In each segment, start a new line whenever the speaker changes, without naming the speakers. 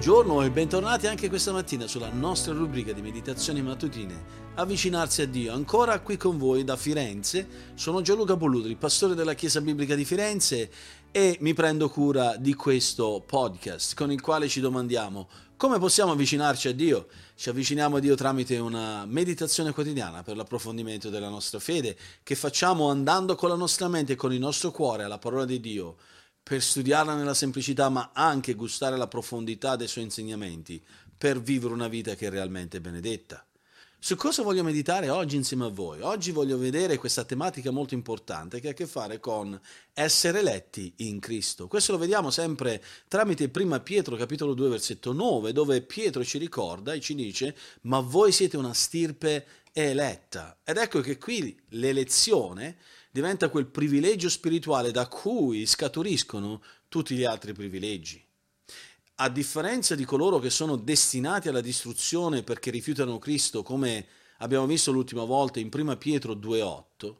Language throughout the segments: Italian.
Buongiorno e bentornati anche questa mattina sulla nostra rubrica di meditazioni mattutine. Avvicinarsi a Dio. Ancora qui con voi da Firenze. Sono Gianluca Pollutri, pastore della Chiesa Biblica di Firenze e mi prendo cura di questo podcast con il quale ci domandiamo come possiamo avvicinarci a Dio? Ci avviciniamo a Dio tramite una meditazione quotidiana per l'approfondimento della nostra fede che facciamo andando con la nostra mente e con il nostro cuore alla parola di Dio per studiarla nella semplicità, ma anche gustare la profondità dei suoi insegnamenti, per vivere una vita che è realmente benedetta. Su cosa voglio meditare oggi insieme a voi? Oggi voglio vedere questa tematica molto importante che ha a che fare con essere eletti in Cristo. Questo lo vediamo sempre tramite 1 Pietro capitolo 2 versetto 9, dove Pietro ci ricorda e ci dice ma voi siete una stirpe eletta. Ed ecco che qui l'elezione diventa quel privilegio spirituale da cui scaturiscono tutti gli altri privilegi. A differenza di coloro che sono destinati alla distruzione perché rifiutano Cristo, come abbiamo visto l'ultima volta in 1 Pietro 2.8,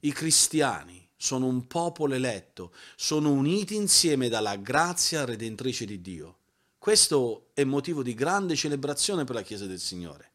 i cristiani sono un popolo eletto, sono uniti insieme dalla grazia redentrice di Dio. Questo è motivo di grande celebrazione per la Chiesa del Signore.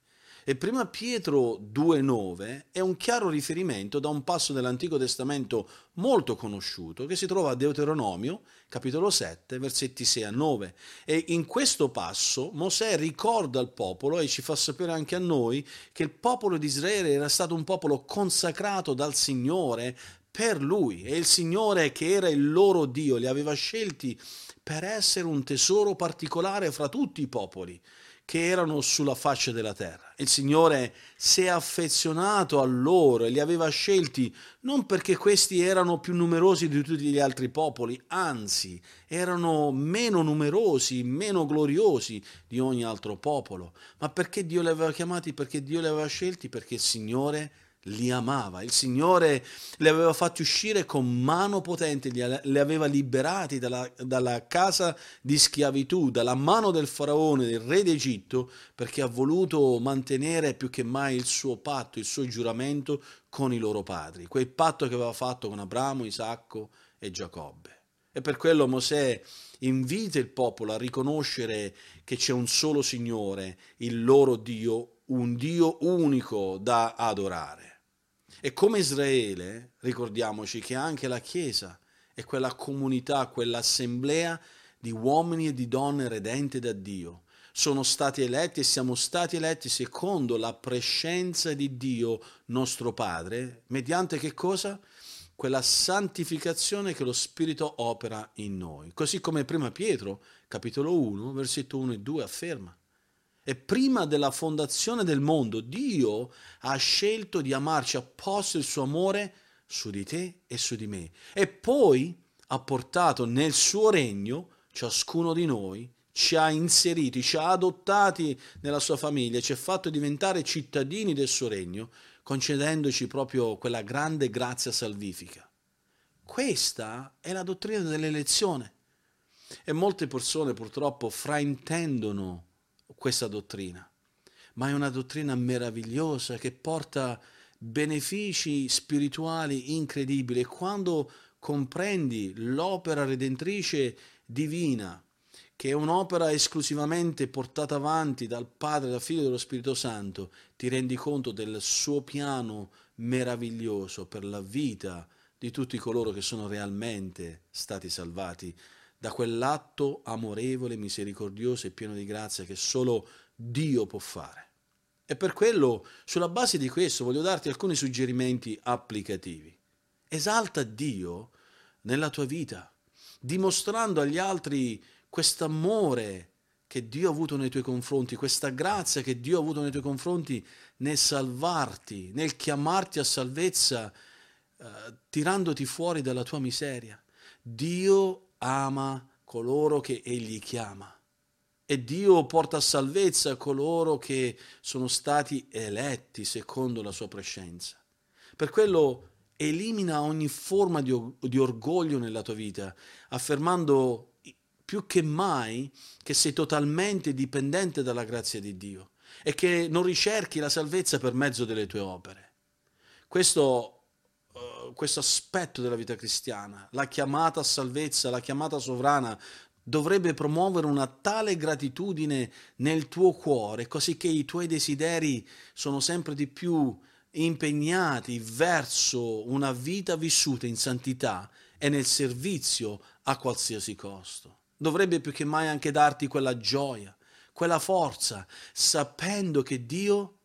E prima Pietro 2.9 è un chiaro riferimento da un passo dell'Antico Testamento molto conosciuto che si trova a Deuteronomio, capitolo 7, versetti 6 a 9. E in questo passo Mosè ricorda al popolo e ci fa sapere anche a noi che il popolo di Israele era stato un popolo consacrato dal Signore per lui e il Signore che era il loro Dio li aveva scelti per essere un tesoro particolare fra tutti i popoli che erano sulla faccia della terra. Il Signore si è affezionato a loro e li aveva scelti non perché questi erano più numerosi di tutti gli altri popoli, anzi erano meno numerosi, meno gloriosi di ogni altro popolo, ma perché Dio li aveva chiamati, perché Dio li aveva scelti, perché il Signore li amava, il Signore li aveva fatti uscire con mano potente, li aveva liberati dalla, dalla, casa di schiavitù, dalla mano del faraone, del re d'Egitto, perché ha voluto mantenere più che mai il suo patto, il suo giuramento con i loro padri, quel patto che aveva fatto con Abramo, Isacco e Giacobbe. E per quello Mosè invita il popolo a riconoscere che c'è un solo Signore, il loro Dio, un Dio unico da adorare. E come Israele, ricordiamoci che anche la Chiesa è quella comunità, quell'assemblea di uomini e di donne redente da Dio. Sono stati eletti e siamo stati eletti secondo la prescenza di Dio nostro Padre, mediante che cosa? Quella santificazione che lo Spirito opera in noi. Così come prima Pietro, capitolo 1, versetto 1 e 2 afferma. E prima della fondazione del mondo Dio ha scelto di amarci, ha posto il suo amore su di te e su di me. E poi ha portato nel suo regno ciascuno di noi, ci ha inseriti, ci ha adottati nella sua famiglia, ci ha fatto diventare cittadini del suo regno, concedendoci proprio quella grande grazia salvifica. Questa è la dottrina dell'elezione. E molte persone purtroppo fraintendono questa dottrina, ma è una dottrina meravigliosa che porta benefici spirituali incredibili. E quando comprendi l'opera redentrice divina, che è un'opera esclusivamente portata avanti dal Padre, dal Figlio e dallo Spirito Santo, ti rendi conto del suo piano meraviglioso per la vita di tutti coloro che sono realmente stati salvati da quell'atto amorevole, misericordioso e pieno di grazia che solo Dio può fare. E per quello, sulla base di questo, voglio darti alcuni suggerimenti applicativi. Esalta Dio nella tua vita, dimostrando agli altri quest'amore che Dio ha avuto nei tuoi confronti, questa grazia che Dio ha avuto nei tuoi confronti nel salvarti, nel chiamarti a salvezza, eh, tirandoti fuori dalla tua miseria. Dio ama coloro che egli chiama. E Dio porta a salvezza coloro che sono stati eletti secondo la sua prescenza. Per quello elimina ogni forma di, di orgoglio nella tua vita, affermando più che mai che sei totalmente dipendente dalla grazia di Dio e che non ricerchi la salvezza per mezzo delle tue opere. Questo questo aspetto della vita cristiana, la chiamata a salvezza, la chiamata sovrana dovrebbe promuovere una tale gratitudine nel tuo cuore, così che i tuoi desideri sono sempre di più impegnati verso una vita vissuta in santità e nel servizio a qualsiasi costo. Dovrebbe più che mai anche darti quella gioia, quella forza, sapendo che Dio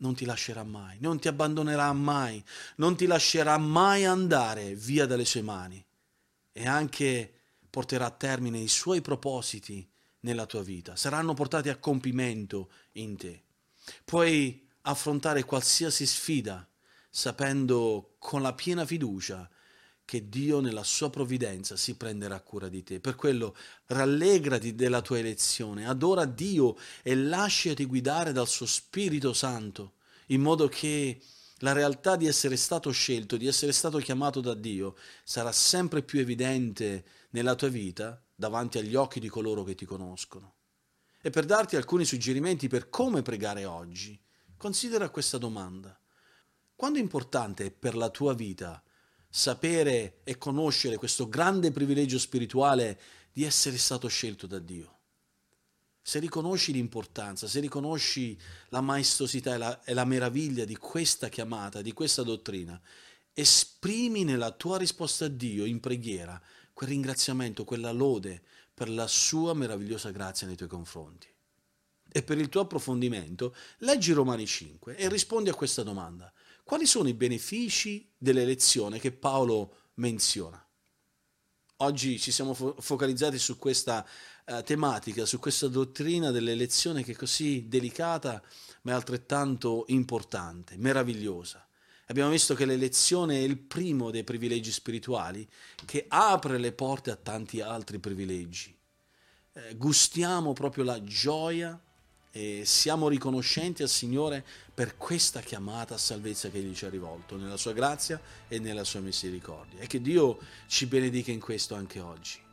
non ti lascerà mai, non ti abbandonerà mai, non ti lascerà mai andare via dalle sue mani e anche porterà a termine i suoi propositi nella tua vita, saranno portati a compimento in te. Puoi affrontare qualsiasi sfida sapendo con la piena fiducia che Dio nella sua provvidenza si prenderà cura di te. Per quello rallegrati della tua elezione, adora Dio e lasciati guidare dal suo Spirito Santo, in modo che la realtà di essere stato scelto, di essere stato chiamato da Dio, sarà sempre più evidente nella tua vita davanti agli occhi di coloro che ti conoscono. E per darti alcuni suggerimenti per come pregare oggi, considera questa domanda. Quanto è importante per la tua vita sapere e conoscere questo grande privilegio spirituale di essere stato scelto da Dio? Se riconosci l'importanza, se riconosci la maestosità e la, e la meraviglia di questa chiamata, di questa dottrina, esprimi nella tua risposta a Dio in preghiera quel ringraziamento, quella lode per la sua meravigliosa grazia nei tuoi confronti. E per il tuo approfondimento, leggi Romani 5 e rispondi a questa domanda. Quali sono i benefici dell'elezione che Paolo menziona? Oggi ci siamo fo- focalizzati su questa uh, tematica, su questa dottrina dell'elezione che è così delicata ma è altrettanto importante, meravigliosa. Abbiamo visto che l'elezione è il primo dei privilegi spirituali che apre le porte a tanti altri privilegi. Eh, gustiamo proprio la gioia e siamo riconoscenti al Signore per questa chiamata a salvezza che Egli ci ha rivolto, nella sua grazia e nella sua misericordia. E che Dio ci benedica in questo anche oggi.